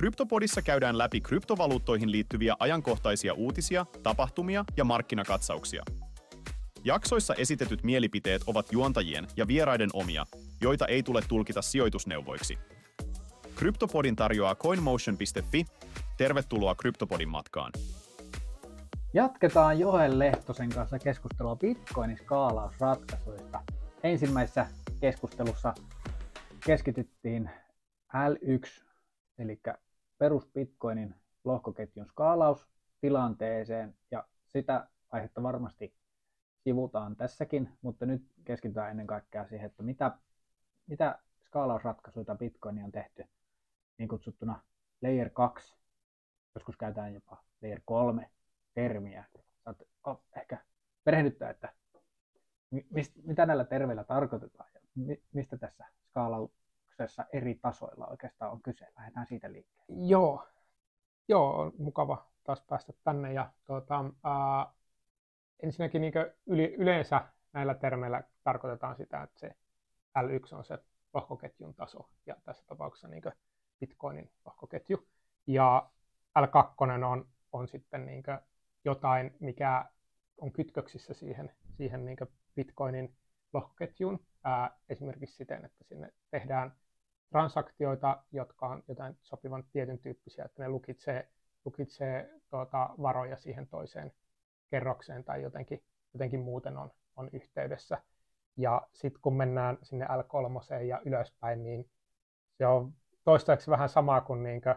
Kryptopodissa käydään läpi kryptovaluuttoihin liittyviä ajankohtaisia uutisia, tapahtumia ja markkinakatsauksia. Jaksoissa esitetyt mielipiteet ovat juontajien ja vieraiden omia, joita ei tule tulkita sijoitusneuvoiksi. Kryptopodin tarjoaa coinmotion.fi. Tervetuloa Kryptopodin matkaan. Jatketaan Joel Lehtosen kanssa keskustelua Bitcoinin skaalausratkaisuista. Ensimmäisessä keskustelussa keskityttiin L1, eli perus Bitcoinin lohkoketjun skaalaustilanteeseen, ja sitä aihetta varmasti sivutaan tässäkin, mutta nyt keskitytään ennen kaikkea siihen, että mitä, mitä skaalausratkaisuja Bitcoinia on tehty niin kutsuttuna Layer 2, joskus käytetään jopa Layer 3 termiä. Saat oh, ehkä perehdyttää, että mist, mitä näillä terveillä tarkoitetaan ja mi, mistä tässä skaalauksessa eri tasoilla oikeastaan on kyse. Lähdetään siitä liikkeelle. Joo, Joo on mukava taas päästä tänne. Ja, tuota, ää, ensinnäkin niin yli, yleensä näillä termeillä tarkoitetaan sitä, että se L1 on se lohkoketjun taso ja tässä tapauksessa niin Bitcoinin lohkoketju. Ja L2 on, on sitten niin jotain, mikä on kytköksissä siihen, siihen niin Bitcoinin lohkoketjuun. Ää, esimerkiksi siten, että sinne tehdään transaktioita, jotka on jotain sopivan tietyn tyyppisiä, että ne lukitsee, lukitsee tuota, varoja siihen toiseen kerrokseen tai jotenkin, jotenkin muuten on, on yhteydessä. Ja sitten kun mennään sinne L3 ja ylöspäin, niin se on toistaiseksi vähän sama kuin niinkö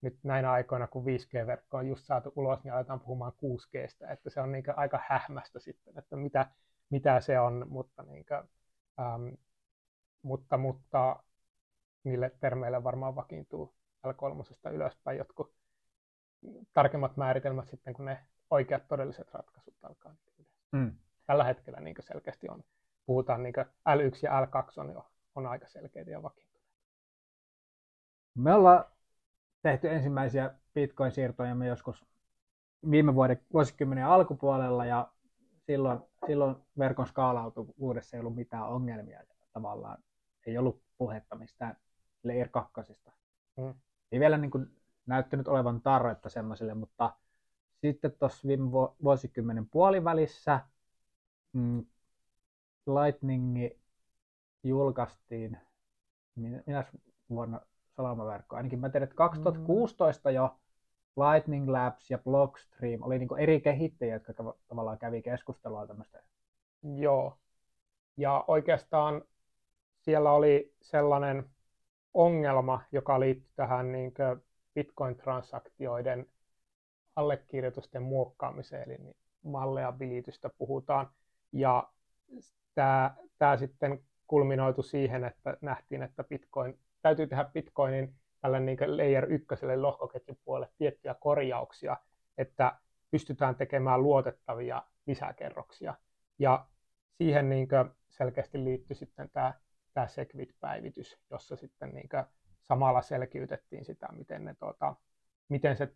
nyt näinä aikoina, kun 5G-verkko on just saatu ulos, niin aletaan puhumaan 6Gstä, että se on niinkö aika hähmästä sitten, että mitä, mitä se on, mutta, niinkö, ähm, mutta, mutta niille termeille varmaan vakiintuu L3 ylöspäin jotkut tarkemmat määritelmät sitten, kun ne oikeat todelliset ratkaisut alkaa. Mm. Tällä hetkellä niin selkeästi on, puhutaan niin L1 ja L2 on jo on aika selkeitä ja vakiintuneita. Me ollaan tehty ensimmäisiä Bitcoin-siirtoja me joskus viime vuoden vuosikymmenen alkupuolella ja silloin, silloin verkon skaalautuvuudessa ei ollut mitään ongelmia. Tavallaan ei ollut puhetta mistään Layer 2. Mm. Ei vielä niin kuin näyttänyt olevan tarvetta semmoiselle, mutta sitten tuossa viime vuosikymmenen puolivälissä mm, Lightning julkaistiin, minä vuonna salamaverkko, ainakin mä tiedän, että 2016 mm. jo Lightning Labs ja Blockstream oli niin eri kehittäjiä, jotka tavallaan kävi keskustelua tämmöistä. Joo, ja oikeastaan siellä oli sellainen ongelma, joka liittyy tähän niin Bitcoin-transaktioiden allekirjoitusten muokkaamiseen, eli niin malleja bilitystä puhutaan. Ja tämä, tämä sitten kulminoitu siihen, että nähtiin, että Bitcoin, täytyy tehdä Bitcoinin tälle niin layer ykköselle lohkoketjun puolelle tiettyjä korjauksia, että pystytään tekemään luotettavia lisäkerroksia. Ja siihen niin selkeästi liittyy sitten tämä, tämä Segwit-päivitys, jossa sitten niin samalla selkiytettiin sitä, miten, ne, tuota, miten se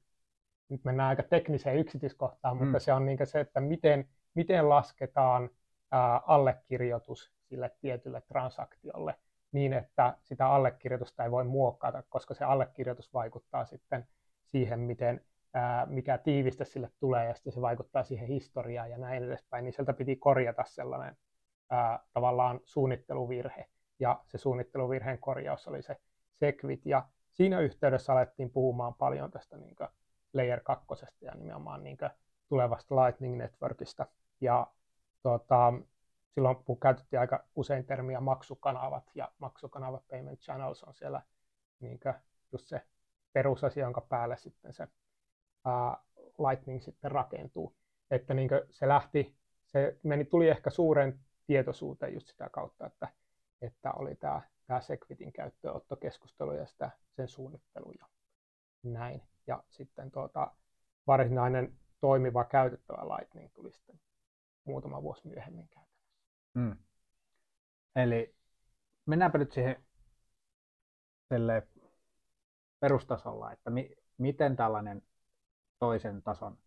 nyt mennään aika tekniseen yksityiskohtaan, mm. mutta se on niin se, että miten, miten lasketaan ää, allekirjoitus sille tietylle transaktiolle niin, että sitä allekirjoitusta ei voi muokata, koska se allekirjoitus vaikuttaa sitten siihen, miten, ää, mikä tiivistä sille tulee, ja sitten se vaikuttaa siihen historiaan ja näin edespäin, niin sieltä piti korjata sellainen ää, tavallaan suunnitteluvirhe, ja se suunnitteluvirheen korjaus oli se Segwit, ja siinä yhteydessä alettiin puhumaan paljon tästä niin Layer 2 ja nimenomaan niin tulevasta Lightning Networkista. Ja tota, silloin käytettiin aika usein termiä maksukanavat, ja maksukanavat payment channels on siellä niin just se perusasia, jonka päälle sitten se ää, Lightning sitten rakentuu. Että niin se lähti, se meni, tuli ehkä suuren tietoisuuteen just sitä kautta, että, että oli tämä, tämä Segwitin käyttöönottokeskustelu ja sitä, sen suunnittelu ja näin ja sitten tuota, varsinainen toimiva käytettävä Lightning tuli sitten muutama vuosi myöhemmin käytännössä. Mm. Eli mennäänpä nyt siihen perustasolla, että mi- miten tällainen toisen tason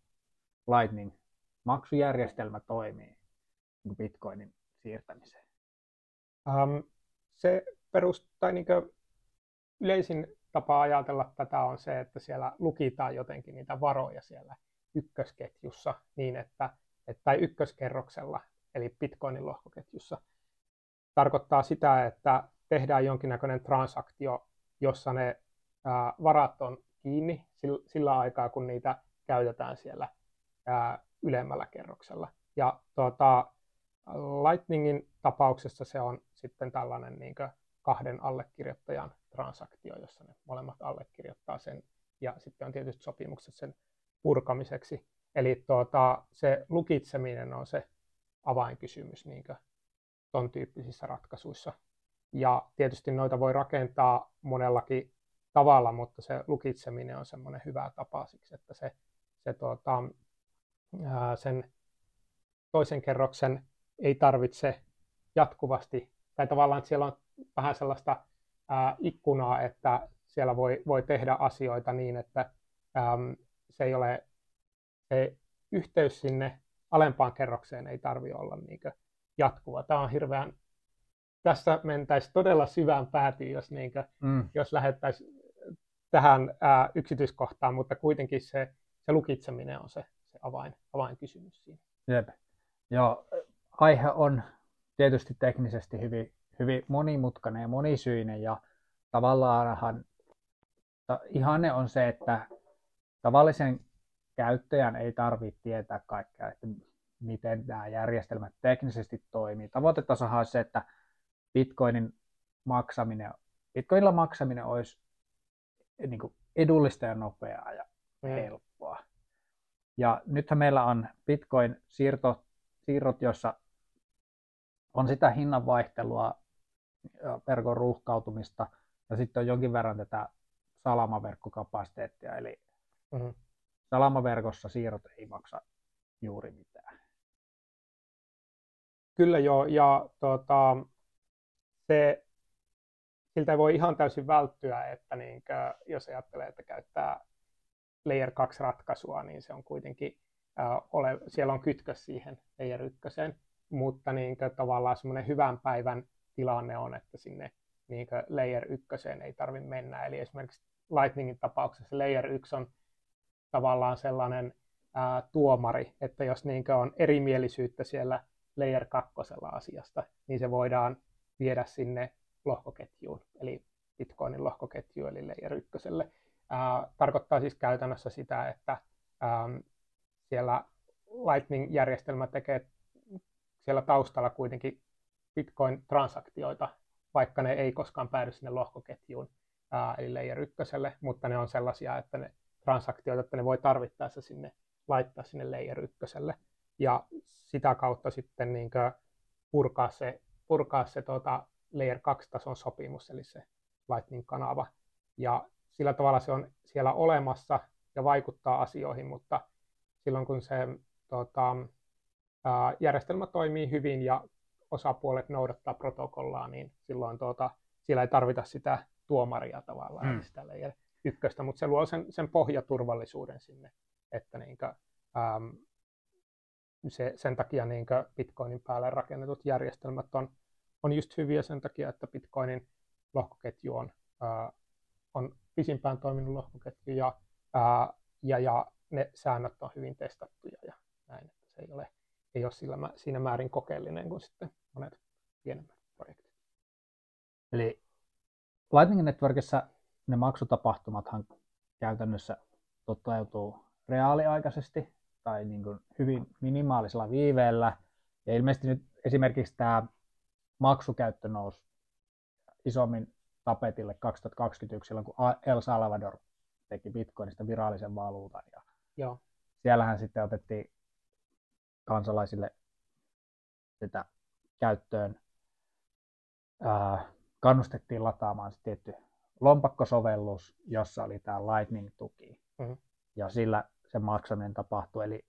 Lightning-maksujärjestelmä toimii Bitcoinin siirtämiseen? Um, se perustaa niin yleisin tapa ajatella tätä on se, että siellä lukitaan jotenkin niitä varoja siellä ykkösketjussa niin, että, että tai ykköskerroksella, eli Bitcoinin lohkoketjussa, tarkoittaa sitä, että tehdään jonkinnäköinen transaktio, jossa ne ää, varat on kiinni sillä, sillä aikaa, kun niitä käytetään siellä ää, ylemmällä kerroksella. Ja tuota, Lightningin tapauksessa se on sitten tällainen niin kahden allekirjoittajan transaktio, jossa ne molemmat allekirjoittaa sen, ja sitten on tietysti sopimukset sen purkamiseksi. Eli tuota, se lukitseminen on se avainkysymys niin tuon tyyppisissä ratkaisuissa. Ja tietysti noita voi rakentaa monellakin tavalla, mutta se lukitseminen on semmoinen hyvä tapa siksi, että se, se tuota, ää, sen toisen kerroksen ei tarvitse jatkuvasti, tai tavallaan että siellä on vähän sellaista ää, ikkunaa, että siellä voi, voi tehdä asioita niin, että äm, se ei ole, se yhteys sinne alempaan kerrokseen ei tarvi olla niin jatkuva. Tämä on hirveän, tässä mentäisiin todella syvään päätyyn, jos, niin kuin, mm. jos lähettäisiin tähän ää, yksityiskohtaan, mutta kuitenkin se, se lukitseminen on se, se avain, avainkysymys siinä. Jep. Joo, aihe on tietysti teknisesti hyvin, hyvin monimutkainen ja monisyinen ja tavallaanhan ihanne on se, että tavallisen käyttäjän ei tarvitse tietää kaikkea, että miten nämä järjestelmät teknisesti toimii. Tavoitetasohan on se, että Bitcoinin maksaminen, Bitcoinilla maksaminen olisi niin kuin edullista ja nopeaa ja mm. helppoa. Ja nythän meillä on Bitcoin-siirto, siirrot, jossa on sitä hinnan vaihtelua, verkon ruuhkautumista ja sitten on jonkin verran tätä salamaverkkokapasiteettia, eli mm-hmm. salamaverkossa siirrot ei maksa juuri mitään. Kyllä joo, ja tota, se, siltä ei voi ihan täysin välttyä, että niin, jos ajattelee, että käyttää Layer 2 ratkaisua, niin se on kuitenkin, äh, ole, siellä on kytkös siihen Layer 1, mutta niin kuin, tavallaan semmoinen hyvän päivän tilanne on, että sinne niin kuin Layer 1 ei tarvitse mennä. Eli esimerkiksi Lightningin tapauksessa Layer 1 on tavallaan sellainen ää, tuomari, että jos niin on erimielisyyttä siellä Layer 2 asiasta, niin se voidaan viedä sinne lohkoketjuun, eli Bitcoinin lohkoketjuun, eli Layer 1. Ää, tarkoittaa siis käytännössä sitä, että ää, siellä Lightning-järjestelmä tekee siellä taustalla kuitenkin Bitcoin-transaktioita, vaikka ne ei koskaan päädy sinne lohkoketjuun, ää, eli layer ykköselle, mutta ne on sellaisia, että ne transaktioita, että ne voi tarvittaessa sinne laittaa sinne layer ykköselle. Ja sitä kautta sitten niin purkaa se, purkaa se tuota layer 2-tason sopimus, eli se Lightning-kanava. Ja sillä tavalla se on siellä olemassa ja vaikuttaa asioihin, mutta silloin kun se tuota, järjestelmä toimii hyvin ja osapuolet noudattaa protokollaa, niin silloin tuota, siellä ei tarvita sitä tuomaria tavallaan, mm. sitä layer ykköstä, mutta se luo sen, sen pohjaturvallisuuden sinne, että niinkö, äm, se, sen takia niinkö Bitcoinin päälle rakennetut järjestelmät on, on just hyviä sen takia, että Bitcoinin lohkoketju on, ää, on pisimpään toiminut lohkoketju ja, ää, ja, ja ne säännöt on hyvin testattuja ja näin, että se ei ole ei ole sillä, siinä määrin kokeellinen kuin sitten monet pienemmät projektit. Eli Lightning Networkissa ne maksutapahtumathan käytännössä toteutuu reaaliaikaisesti tai niin kuin hyvin minimaalisella viiveellä. Ja ilmeisesti nyt esimerkiksi tämä maksukäyttö nousi isommin tapetille 2021, silloin kun El Salvador teki Bitcoinista virallisen valuutan. Ja Joo. Siellähän sitten otettiin kansalaisille sitä käyttöön. Ää, kannustettiin lataamaan se tietty lompakkosovellus, jossa oli tämä Lightning-tuki. Mm-hmm. Ja sillä se maksaminen tapahtui. Eli,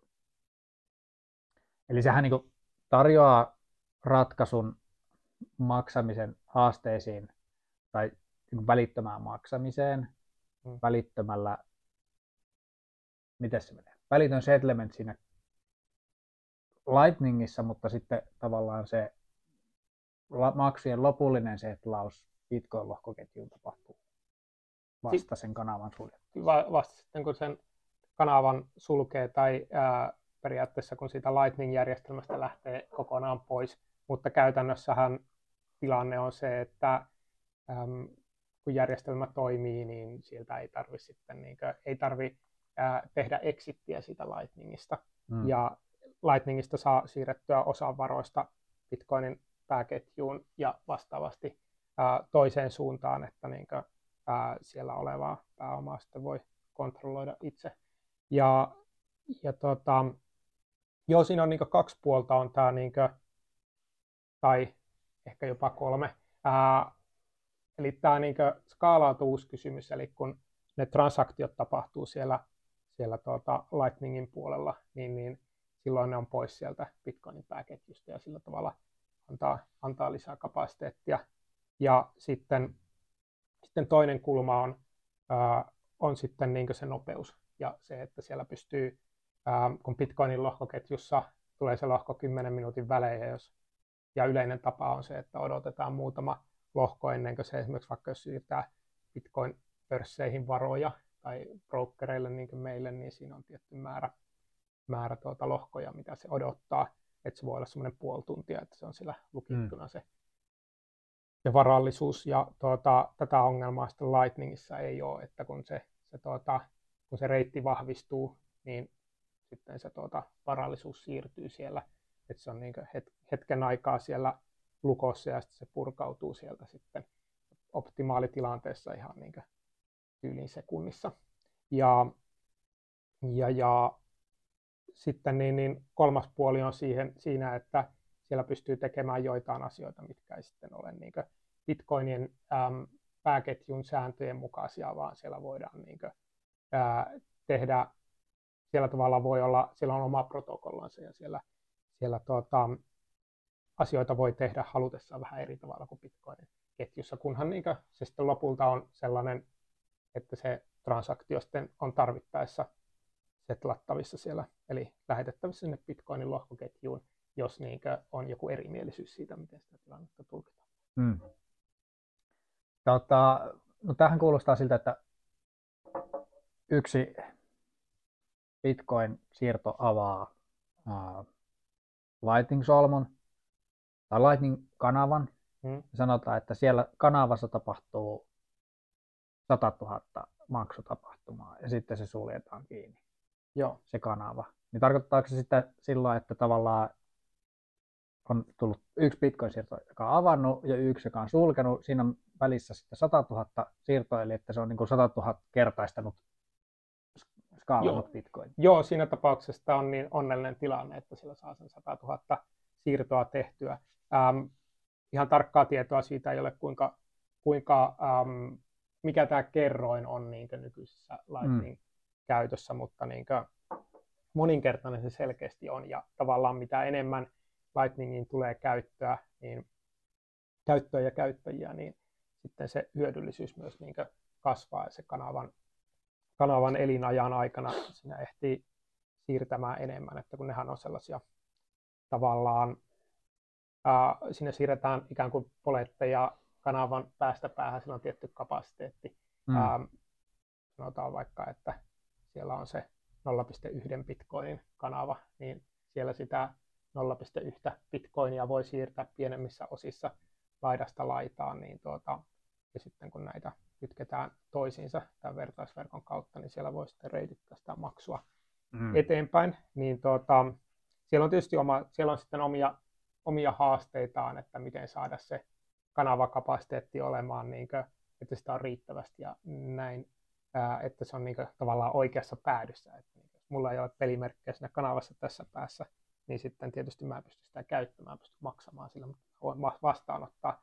eli sehän niin tarjoaa ratkaisun maksamisen haasteisiin tai niin välittömään maksamiseen mm. välittömällä, miten se menee, välitön settlement siinä Lightningissa, mutta sitten tavallaan se maksujen lopullinen setlaus Bitcoin-lohkoketjuun tapahtuu vasta sen kanavan suljettua? Va- vasta sitten kun sen kanavan sulkee tai ää, periaatteessa kun siitä Lightning-järjestelmästä lähtee kokonaan pois, mutta käytännössähän tilanne on se, että äm, kun järjestelmä toimii, niin sieltä ei tarvi sitten niin kuin, ei tarvi ää, tehdä exittiä siitä Lightningista. Mm. Ja Lightningista saa siirrettyä osan varoista Bitcoinin pääketjuun ja vastaavasti ää, toiseen suuntaan, että niin kuin, ää, siellä olevaa pääomaa sitten voi kontrolloida itse. Ja, ja tota, joo, siinä on niin kaksi puolta, on tämä niin kuin, tai ehkä jopa kolme. Ää, eli tämä niin skaalautuvuuskysymys, eli kun ne transaktiot tapahtuu siellä, siellä tuota Lightningin puolella, niin, niin silloin ne on pois sieltä Bitcoinin pääketjusta ja sillä tavalla antaa, antaa lisää kapasiteettia. Ja sitten, sitten toinen kulma on, ää, on sitten niin se nopeus ja se, että siellä pystyy, ää, kun Bitcoinin lohkoketjussa tulee se lohko 10 minuutin välein, ja, jos, ja yleinen tapa on se, että odotetaan muutama lohko ennen kuin se esimerkiksi vaikka jos siirtää Bitcoin-pörsseihin varoja tai brokereille niin kuin meille, niin siinä on tietty määrä, määrä tuota lohkoja, mitä se odottaa. Että se voi olla semmoinen puoli tuntia, että se on siellä lukittuna mm. se, se varallisuus. Ja tuota, tätä ongelmaa sitten Lightningissa ei ole, että kun se, se, tuota, kun se reitti vahvistuu, niin sitten se tuota, varallisuus siirtyy siellä. Että se on niin hetken aikaa siellä lukossa ja sitten se purkautuu sieltä sitten optimaalitilanteessa ihan niin tyylin sekunnissa. Ja, ja, ja sitten niin, niin kolmas puoli on siihen, siinä, että siellä pystyy tekemään joitain asioita, mitkä ei sitten ole niin Bitcoinin äm, pääketjun sääntöjen mukaisia, vaan siellä voidaan niin kuin, ää, tehdä, siellä tavalla voi olla, siellä on oma protokollansa ja siellä, siellä tuota, asioita voi tehdä halutessaan vähän eri tavalla kuin Bitcoinin ketjussa, kunhan niin se sitten lopulta on sellainen, että se transaktio sitten on tarvittaessa setlattavissa siellä, eli lähetettävissä sinne Bitcoinin lohkoketjuun, jos niin on joku erimielisyys siitä, miten sitä tilannetta tulkitaan. Hmm. Tota, no tähän kuulostaa siltä, että yksi Bitcoin-siirto avaa uh, Lightning-solmun tai Lightning-kanavan. Hmm. Sanotaan, että siellä kanavassa tapahtuu 100 000 maksutapahtumaa ja sitten se suljetaan kiinni. Joo. Se kanava. Niin tarkoittaako se sitten silloin, että tavallaan on tullut yksi bitcoin-siirto, joka on avannut ja yksi, joka on sulkenut. Siinä on välissä sitten 100 000 siirtoa, eli että se on niin kuin 100 000 kertaistanut skaalannut bitcoin. Joo, siinä tapauksessa tämä on niin onnellinen tilanne, että sillä saa sen 100 000 siirtoa tehtyä. Ähm, ihan tarkkaa tietoa siitä ei ole, kuinka, kuinka ähm, mikä tämä kerroin on niin nykyisessä Lightning mm. Käytössä, mutta niin moninkertainen se selkeästi on. Ja tavallaan mitä enemmän Lightningin tulee käyttöä, niin käyttöä ja käyttäjiä, niin sitten se hyödyllisyys myös niin kasvaa ja se kanavan, kanavan elinajan aikana sinä ehtii siirtämään enemmän, että kun nehän on sellaisia tavallaan, ää, sinne siirretään ikään kuin poletteja kanavan päästä päähän, sillä on tietty kapasiteetti. Mm. Ää, sanotaan vaikka, että siellä on se 0,1 bitcoinin kanava, niin siellä sitä 0,1 bitcoinia voi siirtää pienemmissä osissa laidasta laitaan, niin tuota, ja sitten kun näitä kytketään toisiinsa tämän vertaisverkon kautta, niin siellä voi sitten reitittää sitä maksua mm. eteenpäin. Niin tuota, siellä on tietysti oma, siellä on sitten omia, omia haasteitaan, että miten saada se kanavakapasiteetti olemaan, niin kuin, että sitä on riittävästi ja näin, että se on niin kuin, tavallaan oikeassa päädyssä. Että, niin, jos mulla ei ole pelimerkkejä siinä kanavassa tässä päässä, niin sitten tietysti mä pystyn sitä käyttämään, pystyn maksamaan sillä, mutta voin vastaanottaa,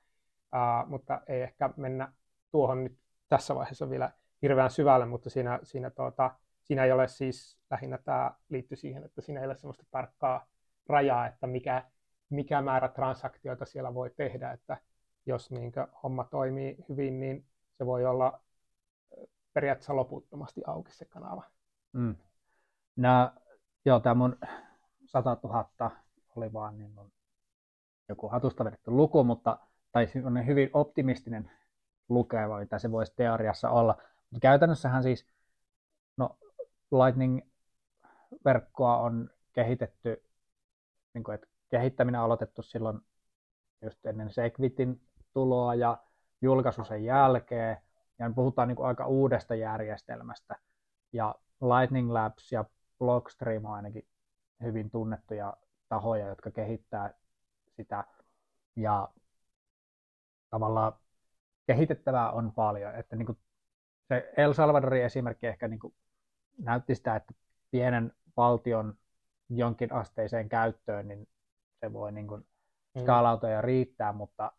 ää, mutta ei ehkä mennä tuohon nyt tässä vaiheessa vielä hirveän syvälle, mutta siinä, siinä, tuota, siinä ei ole siis, lähinnä tämä liittyy siihen, että siinä ei ole sellaista tarkkaa rajaa, että mikä, mikä määrä transaktioita siellä voi tehdä, että jos niin homma toimii hyvin, niin se voi olla periaatteessa loputtomasti auki se kanava. Mm. No, joo, tämä mun 100 000 oli vaan niin kuin joku hatusta vedetty luku, mutta, tai on hyvin optimistinen lukeva, mitä se voisi teoriassa olla. Käytännössähän siis no, Lightning-verkkoa on kehitetty, niin kuin, että kehittäminen on aloitettu silloin just ennen Segwitin tuloa ja julkaisu sen jälkeen. Ja puhutaan niin kuin aika uudesta järjestelmästä. Ja Lightning Labs ja Blockstream on ainakin hyvin tunnettuja tahoja, jotka kehittää sitä. Ja tavallaan kehitettävää on paljon. Että niin kuin se El Salvadorin esimerkki ehkä niin kuin näytti sitä, että pienen valtion jonkin asteiseen käyttöön, niin se voi niin kuin mm. skaalautua ja riittää, mutta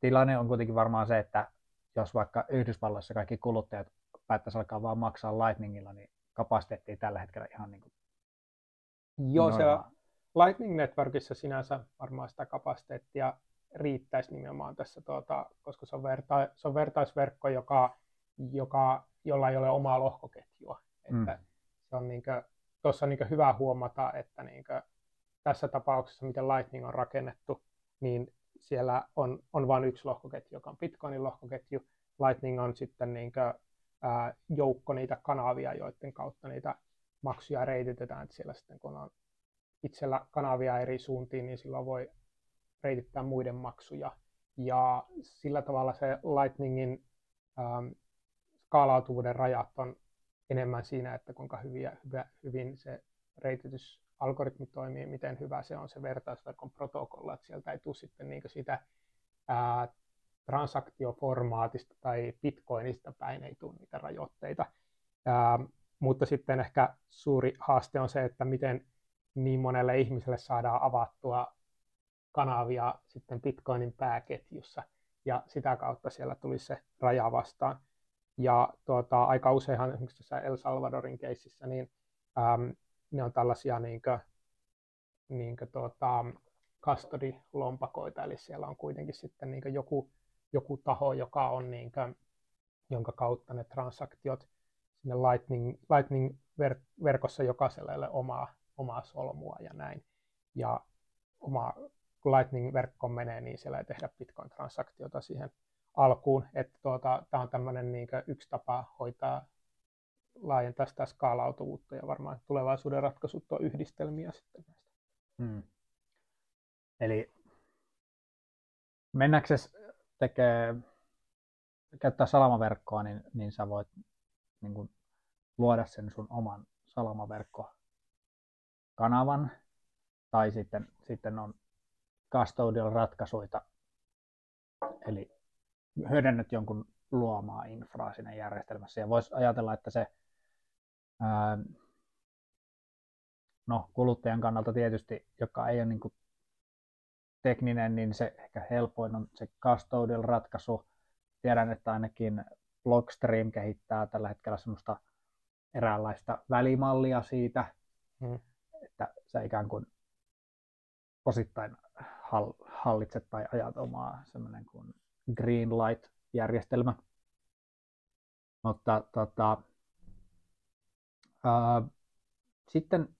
tilanne on kuitenkin varmaan se, että jos vaikka Yhdysvalloissa kaikki kuluttajat päättäisi alkaa vaan maksaa Lightningilla, niin kapasiteetti tällä hetkellä ihan niin kuin Joo, se Lightning Networkissa sinänsä varmaan sitä kapasiteettia riittäisi nimenomaan tässä, tuota, koska se on, verta, se on vertaisverkko, joka, joka, jolla ei ole omaa lohkoketjua. Mm. Että se on niin tuossa on niin hyvä huomata, että niin tässä tapauksessa, miten Lightning on rakennettu, niin siellä on, on vain yksi lohkoketju, joka on Bitcoinin lohkoketju. Lightning on sitten niin kuin, ää, joukko niitä kanavia, joiden kautta niitä maksuja reititetään. Että siellä sitten kun on itsellä kanavia eri suuntiin, niin silloin voi reitittää muiden maksuja. Ja sillä tavalla se Lightningin ähm, skaalautuvuuden rajat on enemmän siinä, että kuinka hyviä, hyvä, hyvin se reititysalgoritmi toimii, miten hyvä se on se vertaisverkon protokolla, että sieltä ei tule sitten niin sitä ää, transaktioformaatista tai bitcoinista päin ei tule niitä rajoitteita. Ää, mutta sitten ehkä suuri haaste on se, että miten niin monelle ihmiselle saadaan avattua kanavia sitten Bitcoinin pääketjussa, ja sitä kautta siellä tuli se raja vastaan. Ja tuota, aika useinhan esimerkiksi tässä El Salvadorin keississä, niin äm, ne on tällaisia niin kuin, niin kuin, tuota, custody-lompakoita, eli siellä on kuitenkin sitten niin joku, joku taho, joka on, niin kuin, jonka kautta ne transaktiot sinne Lightning, Lightning-verkossa jokaiselle omaa, omaa solmua ja näin. Ja oma kun Lightning-verkko menee, niin siellä ei tehdä Bitcoin-transaktiota siihen alkuun. Että tuota, tämä on tämmöinen niin yksi tapa hoitaa laajentaa sitä skaalautuvuutta ja varmaan tulevaisuuden ratkaisut on yhdistelmiä sitten näistä. Hmm. Eli mennäksesi tekee, käyttää salamaverkkoa, niin, niin sä voit niin kuin, luoda sen sun oman salamaverkkokanavan, tai sitten, sitten on custodial ratkaisuita, eli hyödynnät jonkun luomaa infraa siinä järjestelmässä. Ja voisi ajatella, että se ää, no, kuluttajan kannalta tietysti, joka ei ole niin kuin tekninen, niin se ehkä helpoin on se custodial ratkaisu. Tiedän, että ainakin Blockstream kehittää tällä hetkellä semmoista eräänlaista välimallia siitä, hmm. että sä ikään kuin osittain hallitse tai ajat omaa semmoinen kuin green light-järjestelmä. Mutta tota, ää, sitten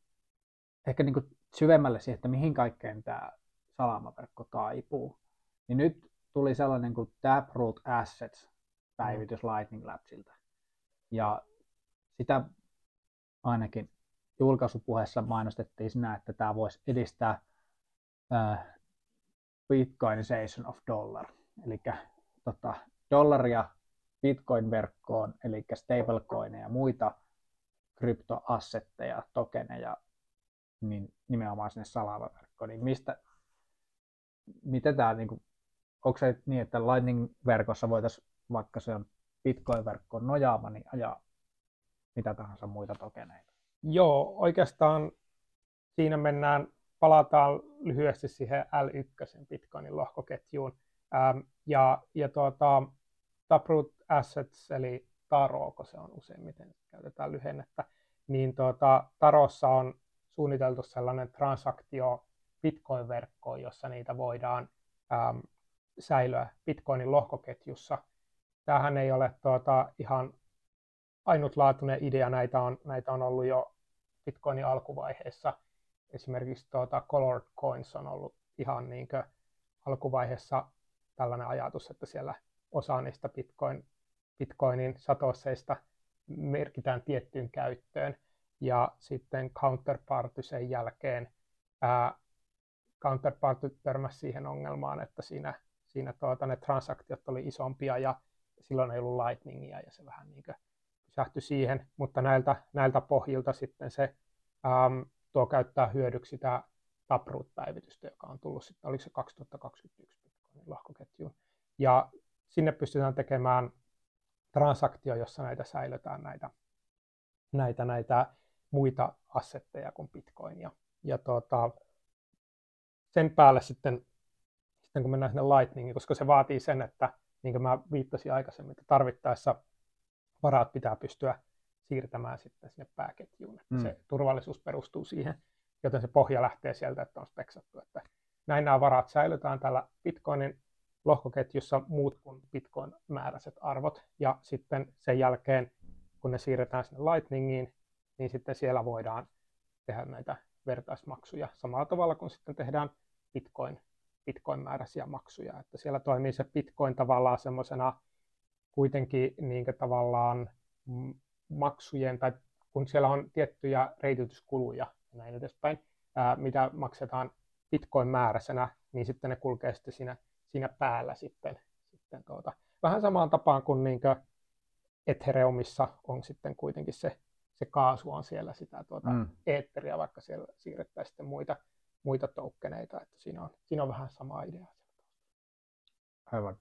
ehkä niin kuin syvemmälle siihen, että mihin kaikkeen tämä salamaverkko taipuu. Niin nyt tuli sellainen kuin Taproot Assets päivitys Lightning Labsilta. Ja sitä ainakin julkaisupuheessa mainostettiin sinä, että tämä voisi edistää Bitcoinization of dollar, eli tota, dollaria Bitcoin-verkkoon, eli stablecoineja ja muita kryptoassetteja, tokeneja, niin nimenomaan sinne salavaverkkoon. Niin mistä, miten tämä, niin kuin, onko se niin, että Lightning-verkossa voitaisiin, vaikka se on Bitcoin-verkkoon nojaava, niin ajaa mitä tahansa muita tokeneita? Joo, oikeastaan siinä mennään palataan lyhyesti siihen L1 Bitcoinin lohkoketjuun. Ähm, ja, ja tuota, Taproot Assets, eli Taro, kun se on useimmiten käytetään lyhennettä, niin tuota, Tarossa on suunniteltu sellainen transaktio Bitcoin-verkkoon, jossa niitä voidaan ähm, säilyä Bitcoinin lohkoketjussa. Tämähän ei ole tuota, ihan ainutlaatuinen idea, näitä on, näitä on ollut jo Bitcoinin alkuvaiheessa – esimerkiksi tuota Colored Coins on ollut ihan niin alkuvaiheessa tällainen ajatus, että siellä osa niistä Bitcoin, Bitcoinin satosseista merkitään tiettyyn käyttöön ja sitten counterparty sen jälkeen ää, counterparty törmäsi siihen ongelmaan, että siinä, siinä tuota, ne transaktiot oli isompia ja silloin ei ollut lightningia ja se vähän niin pysähtyi siihen, mutta näiltä, näiltä pohjilta sitten se äm, tuo käyttää hyödyksi sitä Taproot-päivitystä, joka on tullut sitten, oliko se 2021 Bitcoinin lohkoketjuun. Ja sinne pystytään tekemään transaktio, jossa näitä säilytään näitä, näitä, näitä muita assetteja kuin Bitcoin. Ja, tuota, sen päälle sitten, sitten kun mennään sinne Lightningiin, koska se vaatii sen, että niin kuin mä viittasin aikaisemmin, että tarvittaessa varat pitää pystyä siirtämään sitten sinne pääketjuun. Mm. Se turvallisuus perustuu siihen, joten se pohja lähtee sieltä, että on speksattu, että näin nämä varat säilytään täällä Bitcoinin lohkoketjussa muut kuin Bitcoin-määräiset arvot, ja sitten sen jälkeen, kun ne siirretään sinne Lightningiin, niin sitten siellä voidaan tehdä näitä vertaismaksuja samalla tavalla kuin sitten tehdään Bitcoin, Bitcoin-määräisiä maksuja. Että siellä toimii se Bitcoin tavallaan semmoisena kuitenkin niin tavallaan maksujen, tai kun siellä on tiettyjä reitityskuluja ja näin edespäin, ää, mitä maksetaan Bitcoin-määräisenä, niin sitten ne kulkee sitten siinä, siinä päällä sitten. sitten tuota. Vähän samaan tapaan kuin, niin kuin Ethereumissa on sitten kuitenkin se se kaasu on siellä sitä tuota mm. eetteriä, vaikka siellä siirrettäisiin sitten muita, muita toukkeneita, että siinä on, siinä on vähän sama idea. Aivan.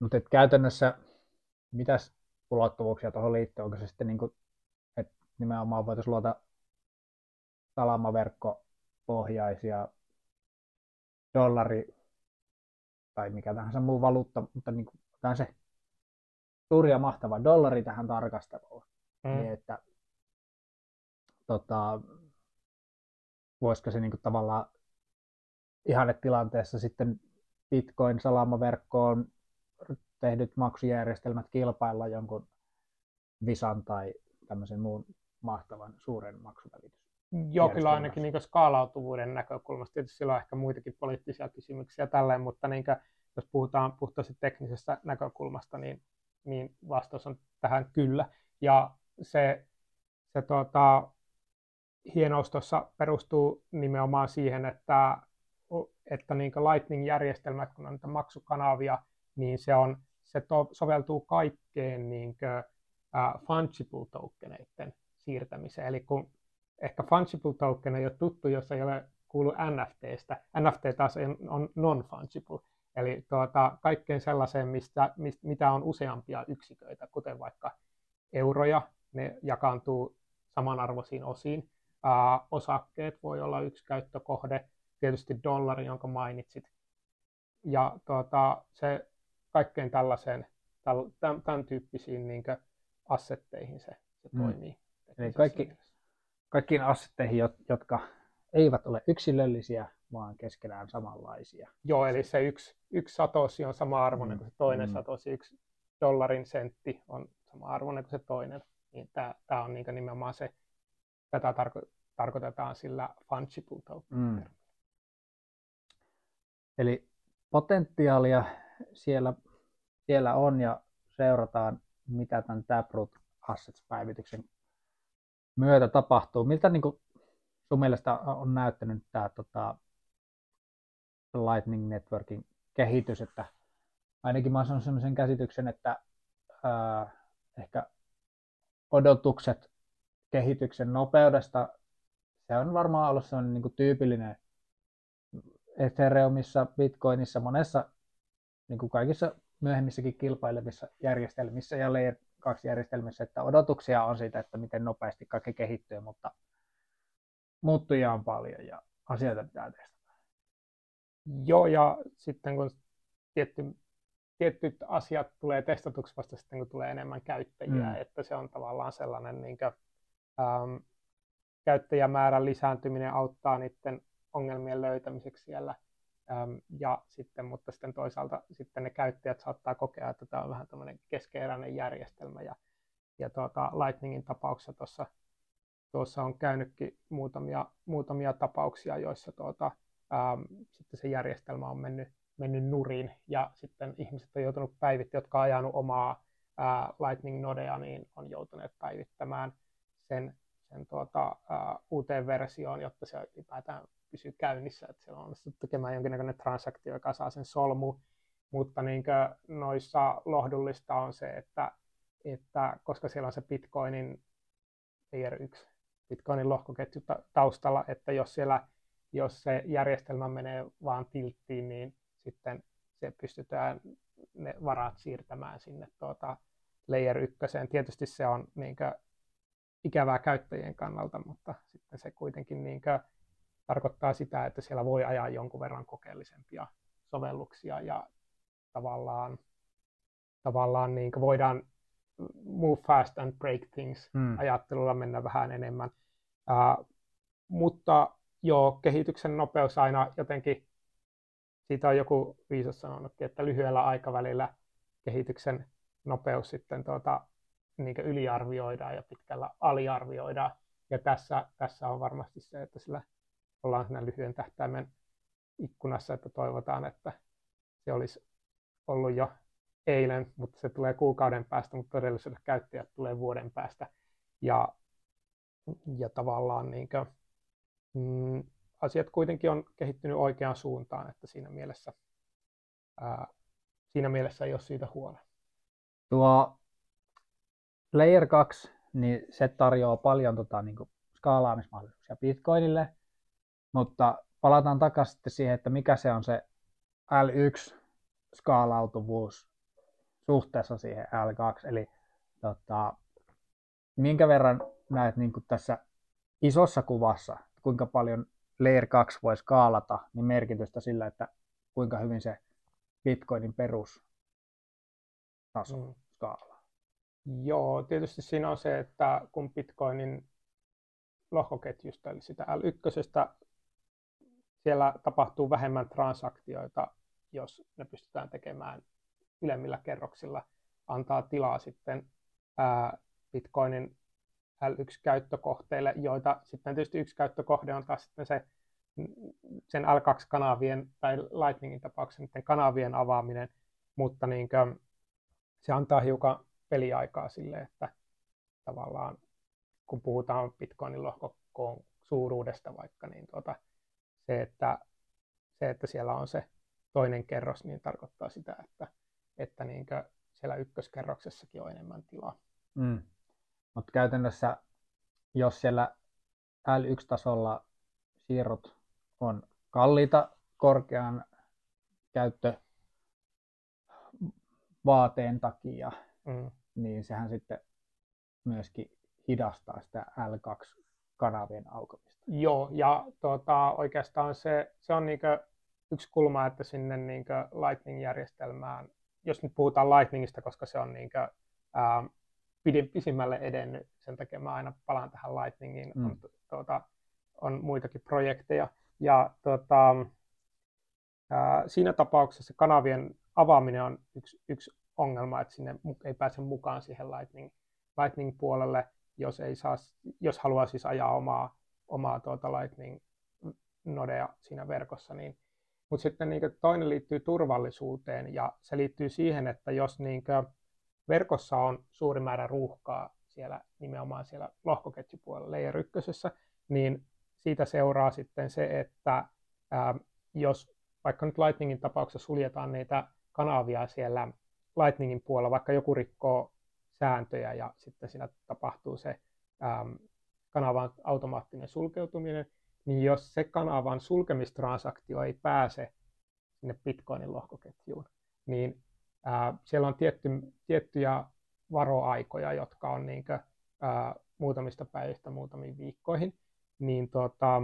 Mutta käytännössä mitäs ulottuvuuksia tuohon liittyy? Onko se sitten niin kuin, että nimenomaan voitaisiin luoda salamaverkkopohjaisia dollari tai mikä tahansa muu valuutta, mutta niin kuin, se suuri ja mahtava dollari tähän tarkasteluun mm. niin että tota, voisiko se niinku tavallaan tilanteessa sitten Bitcoin-salamaverkkoon tehdyt maksujärjestelmät kilpailla jonkun Visan tai tämmöisen muun mahtavan suuren maksuvälitys. Joo, kyllä ainakin niin skaalautuvuuden näkökulmasta. Tietysti sillä on ehkä muitakin poliittisia kysymyksiä tälleen, mutta niin kuin, jos puhutaan puhtaasti teknisestä näkökulmasta, niin, niin vastaus on tähän kyllä. Ja se, se tota, hienous tuossa perustuu nimenomaan siihen, että, että niin Lightning-järjestelmät, kun on niitä maksukanavia, niin se, on, se to, soveltuu kaikkeen niin kuin, uh, fungible tokeneiden siirtämiseen. Eli kun ehkä fungible token ei ole tuttu, jos ei ole kuulu NFTstä. NFT taas on non-fungible. Eli tuota, kaikkeen sellaiseen, mistä, mistä, mitä on useampia yksiköitä, kuten vaikka euroja, ne jakaantuu samanarvoisiin osiin. Ää, osakkeet voi olla yksi käyttökohde, tietysti dollari, jonka mainitsit. Ja tuota, se kaikkein tällaiseen, tämän, tämän tyyppisiin niin assetteihin se, se mm. toimii. Eli kaikki, kaikkiin assetteihin, jotka eivät ole yksilöllisiä, vaan keskenään samanlaisia. Joo, eli se yksi, yksi satosi on sama arvoinen mm. kuin se toinen mm. satosi, yksi dollarin sentti on sama arvoinen kuin se toinen niin tämä, tämä on niin nimenomaan se, tätä tarko- tarkoitetaan sillä fungible token. Mm. Eli potentiaalia siellä, siellä on ja seurataan, mitä tämän Taproot Assets-päivityksen myötä tapahtuu. Miltä niin kuin sun mielestä on näyttänyt tämä tota, Lightning Networkin kehitys, että ainakin mä olen sellaisen käsityksen, että ää, ehkä odotukset kehityksen nopeudesta, se on varmaan ollut sellainen niin kuin tyypillinen Ethereumissa, Bitcoinissa, monessa niin kuin kaikissa myöhemmissäkin kilpailevissa järjestelmissä ja 2 järjestelmissä, että odotuksia on siitä, että miten nopeasti kaikki kehittyy, mutta muuttujia on paljon ja asioita pitää testata. Joo, ja sitten kun tietty tietyt asiat tulee testatuksi vasta sitten, kun tulee enemmän käyttäjiä, mm. että se on tavallaan sellainen niin kuin, ähm, käyttäjämäärän lisääntyminen auttaa niiden ongelmien löytämiseksi siellä. Ähm, ja sitten, mutta sitten toisaalta sitten ne käyttäjät saattaa kokea, että tämä on vähän tämmöinen keskeeräinen järjestelmä ja, ja tuota, Lightningin tapauksessa tuossa tuossa on käynytkin muutamia, muutamia tapauksia, joissa tuota, ähm, sitten se järjestelmä on mennyt mennyt nurin ja sitten ihmiset on joutunut päivittämään, jotka on ajanut omaa, ää, Lightning-nodea, niin on joutuneet päivittämään sen, sen tuota, ää, uuteen versioon, jotta se ylipäätään pysyy käynnissä, että siellä on onnistuttu tekemään jonkinnäköinen transaktio, joka saa sen solmu, mutta niin noissa lohdullista on se, että, että koska siellä on se Bitcoinin layer 1, Bitcoinin lohkoketju taustalla, että jos siellä jos se järjestelmä menee vaan tilttiin, niin sitten se pystytään ne varat siirtämään sinne tuota layer ykköseen. Tietysti se on niin ikävää käyttäjien kannalta, mutta sitten se kuitenkin niin kuin, tarkoittaa sitä, että siellä voi ajaa jonkun verran kokeellisempia sovelluksia ja tavallaan, tavallaan niin kuin voidaan move fast and break things hmm. ajattelulla mennä vähän enemmän. Uh, mutta joo, kehityksen nopeus aina jotenkin, siitä on joku viisas sanonutkin, että lyhyellä aikavälillä kehityksen nopeus sitten tuota, niin yliarvioidaan ja pitkällä aliarvioidaan. Ja tässä, tässä on varmasti se, että sillä ollaan siinä lyhyen tähtäimen ikkunassa, että toivotaan, että se olisi ollut jo eilen, mutta se tulee kuukauden päästä, mutta todellisuudessa käyttäjät tulee vuoden päästä. Ja, ja tavallaan niin kuin, mm, asiat kuitenkin on kehittynyt oikeaan suuntaan, että siinä mielessä, ää, siinä mielessä ei ole siitä huolta. Tuo Layer 2, niin se tarjoaa paljon tota, niin kuin skaalaamismahdollisuuksia Bitcoinille, mutta palataan takaisin siihen, että mikä se on se L1 skaalautuvuus suhteessa siihen L2, eli tota, minkä verran näet niin kuin tässä isossa kuvassa, kuinka paljon Layer 2 voi skaalata, niin merkitystä sillä, että kuinka hyvin se Bitcoinin perustaso mm. skaalaa. Joo, tietysti siinä on se, että kun Bitcoinin lohkoketjusta, eli sitä L1, siellä tapahtuu vähemmän transaktioita, jos ne pystytään tekemään ylemmillä kerroksilla, antaa tilaa sitten ää, Bitcoinin L1-käyttökohteille, joita sitten tietysti yksi käyttökohde on taas sitten se sen L2-kanavien tai Lightningin tapauksessa kanavien avaaminen, mutta niin kuin, se antaa hiukan peliaikaa sille, että tavallaan kun puhutaan Bitcoinin lohkokoon suuruudesta vaikka, niin tuota, se, että, se, että siellä on se toinen kerros, niin tarkoittaa sitä, että, että niin siellä ykköskerroksessakin on enemmän tilaa. Mm. Mutta käytännössä, jos siellä L1-tasolla siirrot on kalliita korkean käyttövaateen takia, mm. niin sehän sitten myöskin hidastaa sitä L2-kanavien aukomista. Joo, ja tuota, oikeastaan se, se on niinkö yksi kulma, että sinne niinkö Lightning-järjestelmään, jos nyt puhutaan Lightningista, koska se on niinkö, ää, pisimmälle edennyt, sen takia mä aina palaan tähän Lightningiin, mm. on, tuota, on muitakin projekteja. Ja tuota, ää, siinä tapauksessa kanavien avaaminen on yksi, yksi ongelma, että sinne ei pääse mukaan siihen Lightning, Lightning-puolelle, jos, ei saa, jos haluaa siis ajaa omaa, omaa tuota Lightning-nodea siinä verkossa. Niin. Mutta sitten niin toinen liittyy turvallisuuteen ja se liittyy siihen, että jos niin verkossa on suuri määrä ruuhkaa siellä nimenomaan siellä lohkoketjupuolella layer ykkösessä, niin siitä seuraa sitten se, että ää, jos vaikka nyt Lightningin tapauksessa suljetaan niitä kanavia siellä Lightningin puolella, vaikka joku rikkoo sääntöjä ja sitten siinä tapahtuu se ää, kanavan automaattinen sulkeutuminen, niin jos se kanavan sulkemistransaktio ei pääse sinne Bitcoinin lohkoketjuun, niin ää, siellä on tietty, tiettyjä varoaikoja, jotka on niin kuin, ää, muutamista päivistä muutamiin viikkoihin, niin tota,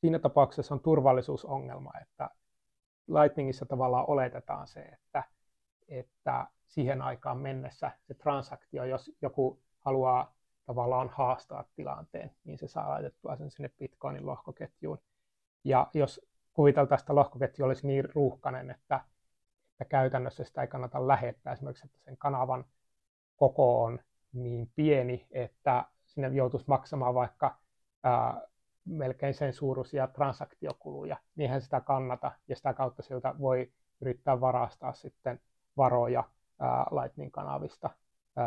siinä tapauksessa on turvallisuusongelma, että Lightningissa tavallaan oletetaan se, että, että siihen aikaan mennessä se transaktio, jos joku haluaa tavallaan haastaa tilanteen, niin se saa laitettua sen sinne Bitcoinin lohkoketjuun. Ja jos kuviteltaisiin, että lohkoketju olisi niin ruuhkainen, että, että käytännössä sitä ei kannata lähettää, esimerkiksi että sen kanavan koko on niin pieni, että sinne joutuisi maksamaan vaikka ää, melkein sen suuruisia transaktiokuluja, niin eihän sitä kannata, ja sitä kautta siltä voi yrittää varastaa sitten varoja Lightning-kanavista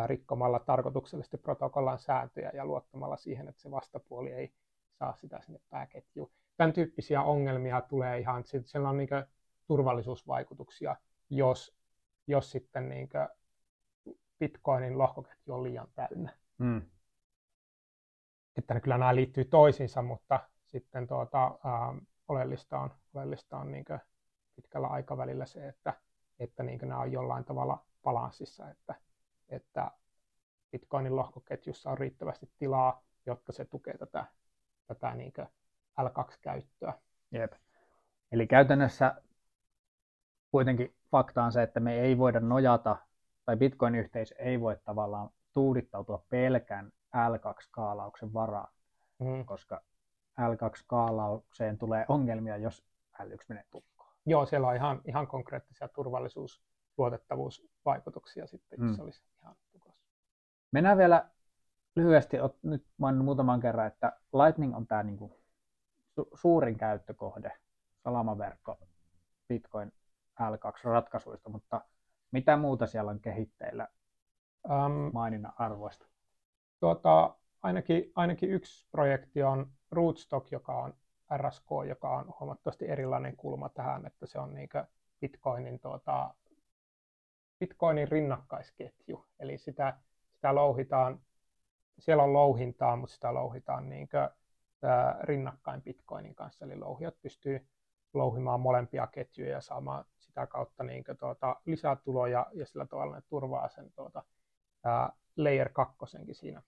rikkomalla tarkoituksellisesti protokollan sääntöjä ja luottamalla siihen, että se vastapuoli ei saa sitä sinne pääketjuun. Tämän tyyppisiä ongelmia tulee ihan, sillä on niin turvallisuusvaikutuksia, jos, jos sitten niin Bitcoinin lohkoketju on liian täynnä. Mm. Että kyllä nämä liittyy toisiinsa, mutta sitten tuota, ää, oleellista on, oleellista on niin pitkällä aikavälillä se, että, että niin nämä on jollain tavalla balanssissa, että, että Bitcoinin lohkoketjussa on riittävästi tilaa, jotta se tukee tätä, tätä niin L2-käyttöä. Jep. Eli käytännössä kuitenkin fakta on se, että me ei voida nojata, tai Bitcoin-yhteisö ei voi tavallaan tuudittautua pelkän L2-skaalauksen varaan, mm. koska L2-skaalaukseen tulee ongelmia, jos L1 menee tukkoon. Joo, siellä on ihan, ihan konkreettisia turvallisuus- luotettavuusvaikutuksia sitten, jos mm. olisi ihan tukossa. Mennään vielä lyhyesti, nyt maininnut muutaman kerran, että Lightning on tämä niinku su- suurin käyttökohde, salamaverkko Bitcoin L2-ratkaisuista, mutta mitä muuta siellä on kehitteillä um, maininnan arvoista? Tuota, ainakin, ainakin yksi projekti on Rootstock, joka on RSK, joka on huomattavasti erilainen kulma tähän, että se on niin Bitcoinin, tuota, Bitcoinin rinnakkaisketju. Eli sitä, sitä louhitaan, siellä on louhintaa, mutta sitä louhitaan niin kuin, rinnakkain Bitcoinin kanssa. Eli louhijat pystyy louhimaan molempia ketjuja ja saamaan sitä kautta niin kuin, tuota, lisätuloja ja sillä tavalla ne turvaa sen tuota, ää, layer kakkosenkin siinä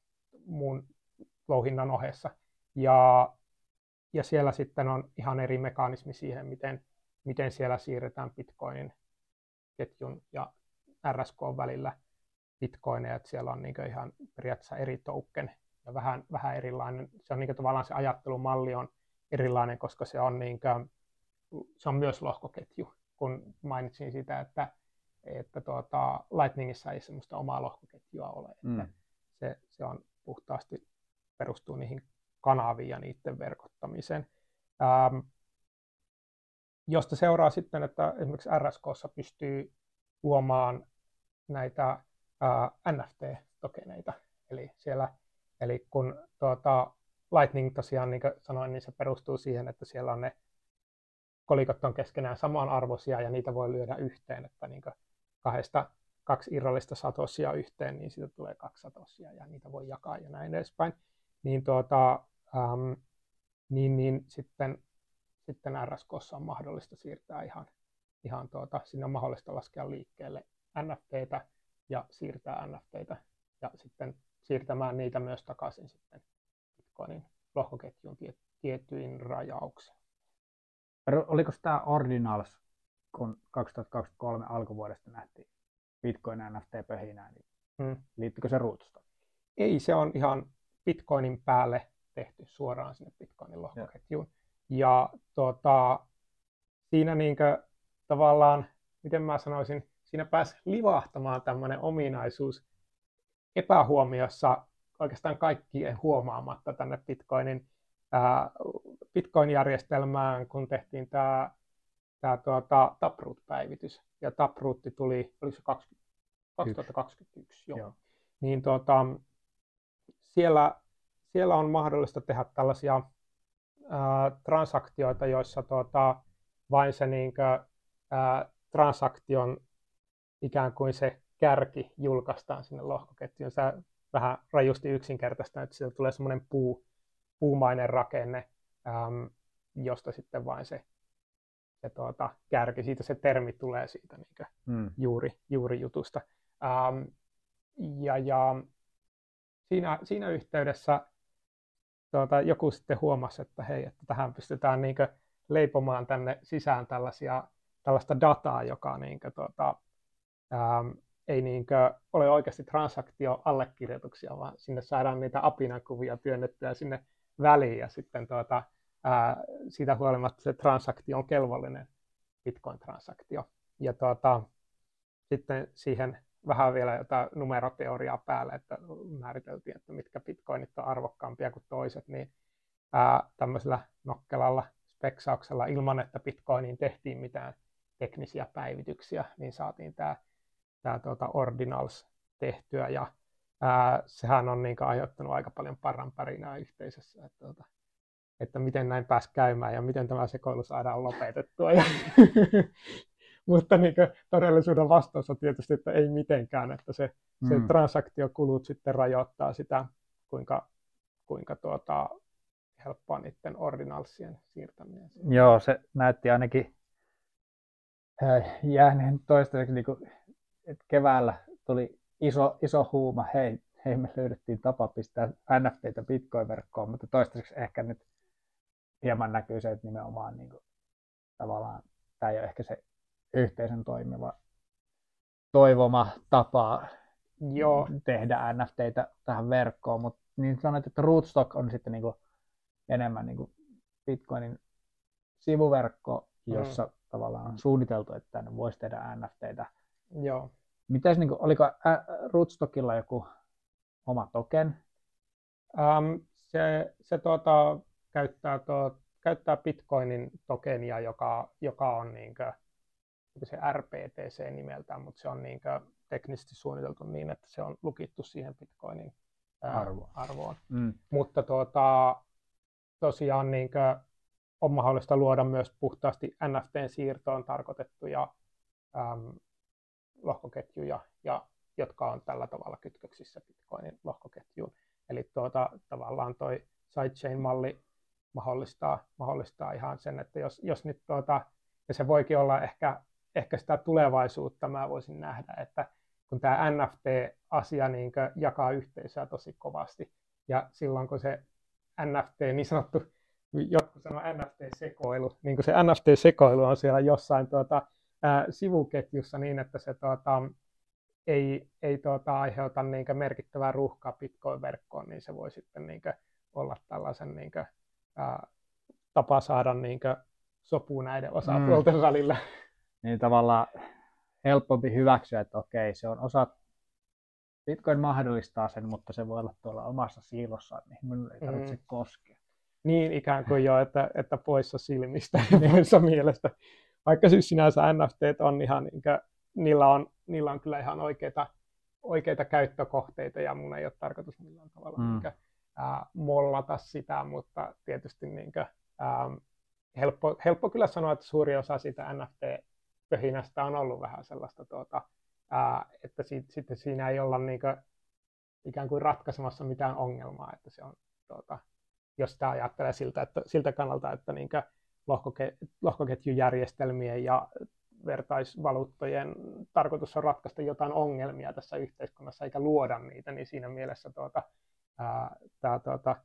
muun louhinnan ohessa. Ja, ja siellä sitten on ihan eri mekanismi siihen, miten, miten siellä siirretään Bitcoinin ketjun ja RSK välillä bitcoineja, että siellä on niin ihan periaatteessa eri token ja vähän, vähän erilainen. Se on niin tavallaan se ajattelumalli on erilainen, koska se on, niin kuin, se on myös lohkoketju, kun mainitsin sitä, että, että tuota, Lightningissa ei sellaista omaa lohkoketjua ole. Mm. Että se, se on puhtaasti perustuu niihin kanaviin ja niiden verkottamiseen. Ähm, josta seuraa sitten, että esimerkiksi RSKssa pystyy luomaan näitä äh, NFT-tokeneita. Eli, siellä, eli kun tuota, Lightning tosiaan, niin kuin sanoin, niin se perustuu siihen, että siellä on ne kolikot on keskenään samanarvoisia ja niitä voi lyödä yhteen, että niin kahdesta kaksi irrallista satosia yhteen, niin siitä tulee kaksi satosia ja niitä voi jakaa ja näin edespäin. Niin, tuota, ähm, niin, niin sitten, sitten RSKssa on mahdollista siirtää ihan, ihan tuota, sinne on mahdollista laskea liikkeelle NFTtä ja siirtää NFTtä ja sitten siirtämään niitä myös takaisin sitten Bitcoinin lohkoketjun tiettyin rajauksiin. Oliko tämä Ordinals, kun 2023 alkuvuodesta nähtiin Bitcoin NFT-pöhinää, niin hmm. liittyykö se Rootstock? Ei, se on ihan Bitcoinin päälle tehty suoraan sinne Bitcoinin lohkoketjuun. Ja, ja tota, siinä niinkö tavallaan, miten mä sanoisin, siinä pääsi livahtamaan tämmöinen ominaisuus epähuomiossa oikeastaan kaikkien huomaamatta tänne Bitcoinin, ää, Bitcoin-järjestelmään, kun tehtiin tämä tämä tuota, Taproot-päivitys. Ja Taproot tuli, oli se 20, 2021, joo. joo. Niin tuota, siellä, siellä on mahdollista tehdä tällaisia ää, transaktioita, joissa tuota, vain se niinkö, ää, transaktion ikään kuin se kärki julkaistaan sinne lohkoketjuun. Sä vähän rajusti yksinkertaista, että sieltä tulee semmoinen puu, puumainen rakenne, äm, josta sitten vain se, se tuota, kärki, siitä se termi tulee siitä niin hmm. juuri, juuri jutusta. Ähm, ja, ja siinä, siinä yhteydessä tuota, joku sitten huomasi, että hei, että tähän pystytään niin leipomaan tänne sisään tällaisia, tällaista dataa, joka niin kuin, tuota, ähm, ei niinkö ole oikeasti transaktio-allekirjoituksia, vaan sinne saadaan niitä apinakuvia työnnettyä sinne väliin ja sitten tuota, ää, siitä huolimatta se transaktio on kelvollinen Bitcoin-transaktio. Ja tuota, sitten siihen vähän vielä jotain numeroteoriaa päälle, että määriteltiin, että mitkä bitcoinit on arvokkaampia kuin toiset, niin ää, tämmöisellä nokkelalla speksauksella ilman, että bitcoiniin tehtiin mitään teknisiä päivityksiä, niin saatiin tämä tämä tuota Ordinals tehtyä ja ää, sehän on niin aiheuttanut aika paljon paranpärinää yhteisössä, että, tuota, että miten näin pääsi käymään ja miten tämä sekoilu saadaan lopetettua. Ja mutta niin kuin, todellisuuden vastaus on tietysti, että ei mitenkään, että se, mm. se transaktiokulut sitten rajoittaa sitä, kuinka, kuinka tuota, helppoa niiden ordinalsien siirtäminen. Joo, se näytti ainakin jääneen toistaiseksi, niin kuin, että keväällä tuli iso, iso huuma, hei, hei me löydettiin tapa pistää NFTitä Bitcoin-verkkoon, mutta toistaiseksi ehkä nyt hieman näkyy se, että nimenomaan niin kuin, tavallaan tämä ei ole ehkä se yhteisön toimiva toivoma tapa Joo. tehdä NFTitä tähän verkkoon, mutta niin sanoit, että Rootstock on sitten niin kuin enemmän niin kuin Bitcoinin sivuverkko, jossa mm. tavallaan on suunniteltu, että tänne voisi tehdä NFTitä. Joo. Mites, niin kuin, oliko ä, Rootstockilla joku oma token? Um, se se tuota, käyttää, tuo, käyttää Bitcoinin tokenia, joka, joka on niin kuin, se RPTC nimeltään, mutta se on niin kuin, teknisesti suunniteltu niin, että se on lukittu siihen Bitcoinin ää, arvoon. arvoon. Mm. Mutta tuota, tosiaan niin kuin, on mahdollista luoda myös puhtaasti NFT-siirtoon tarkoitettuja äm, lohkoketjuja, ja, jotka on tällä tavalla kytköksissä Bitcoinin lohkoketjuun. Eli tuota, tavallaan toi sidechain-malli mahdollistaa, mahdollistaa ihan sen, että jos, jos nyt tuota, ja se voikin olla ehkä, ehkä sitä tulevaisuutta, mä voisin nähdä, että kun tämä NFT-asia niin jakaa yhteisöä tosi kovasti, ja silloin kun se NFT, niin sanottu, jotkut sanoo NFT-sekoilu, niin kuin se NFT-sekoilu on siellä jossain tuota, ää, sivuketjussa niin, että se tuota, ei, ei tuota, aiheuta niin merkittävää ruuhkaa Bitcoin-verkkoon, niin se voi sitten niin olla tällaisen niin kuin, ää, tapa saada niin sopu näiden osapuolten mm. välillä. Niin tavallaan helpompi hyväksyä, että okei, se on osa Bitcoin mahdollistaa sen, mutta se voi olla tuolla omassa siilossaan, niin minun ei tarvitse mm. koskea. Niin ikään kuin jo, että, että poissa silmistä ja poissa mielestä. Vaikka siis sinänsä NFT on ihan, niin kuin, niillä, on, niillä on kyllä ihan oikeita, oikeita käyttökohteita ja mun ei ole tarkoitus millään tavalla mm. niin kuin, ää, mollata sitä, mutta tietysti niin kuin, ää, helppo, helppo kyllä sanoa, että suuri osa sitä NFT-pöhinästä on ollut vähän sellaista tuota, ää, että si, sitten siinä ei olla niin kuin, ikään kuin ratkaisemassa mitään ongelmaa, että se on, tuota, jos tämä ajattelee siltä, että, siltä kannalta, että niin lohkoke, lohkoketjujärjestelmien ja vertaisvaluuttojen tarkoitus on ratkaista jotain ongelmia tässä yhteiskunnassa eikä luoda niitä, niin siinä mielessä tuota, tämä tuota,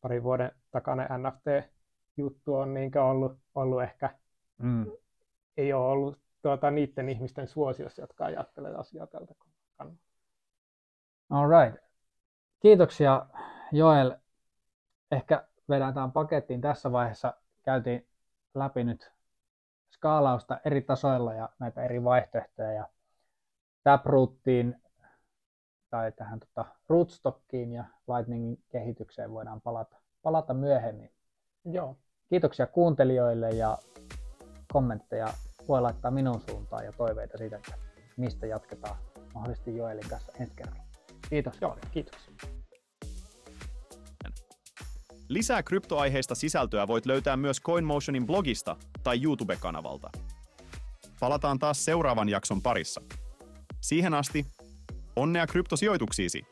parin vuoden takainen NFT-juttu on niin ollut, ollut ehkä, mm. ei ole ollut tuota, niiden ihmisten suosiossa, jotka ajattelee asiaa tältä kannalta. All right. Kiitoksia Joel. Ehkä vedetään pakettiin tässä vaiheessa. Käytiin läpi nyt skaalausta eri tasoilla ja näitä eri vaihtoehtoja. Ja Taprootiin tai tähän tota, rootstockiin ja Lightningin kehitykseen voidaan palata, palata myöhemmin. Joo. Kiitoksia kuuntelijoille ja kommentteja voi laittaa minun suuntaan ja toiveita siitä, että mistä jatketaan mahdollisesti Joelin kanssa ensi kerralla. Kiitos. Joo, kiitos. Lisää kryptoaiheista sisältöä voit löytää myös CoinMotionin blogista tai YouTube-kanavalta. Palataan taas seuraavan jakson parissa. Siihen asti, onnea kryptosijoituksiisi!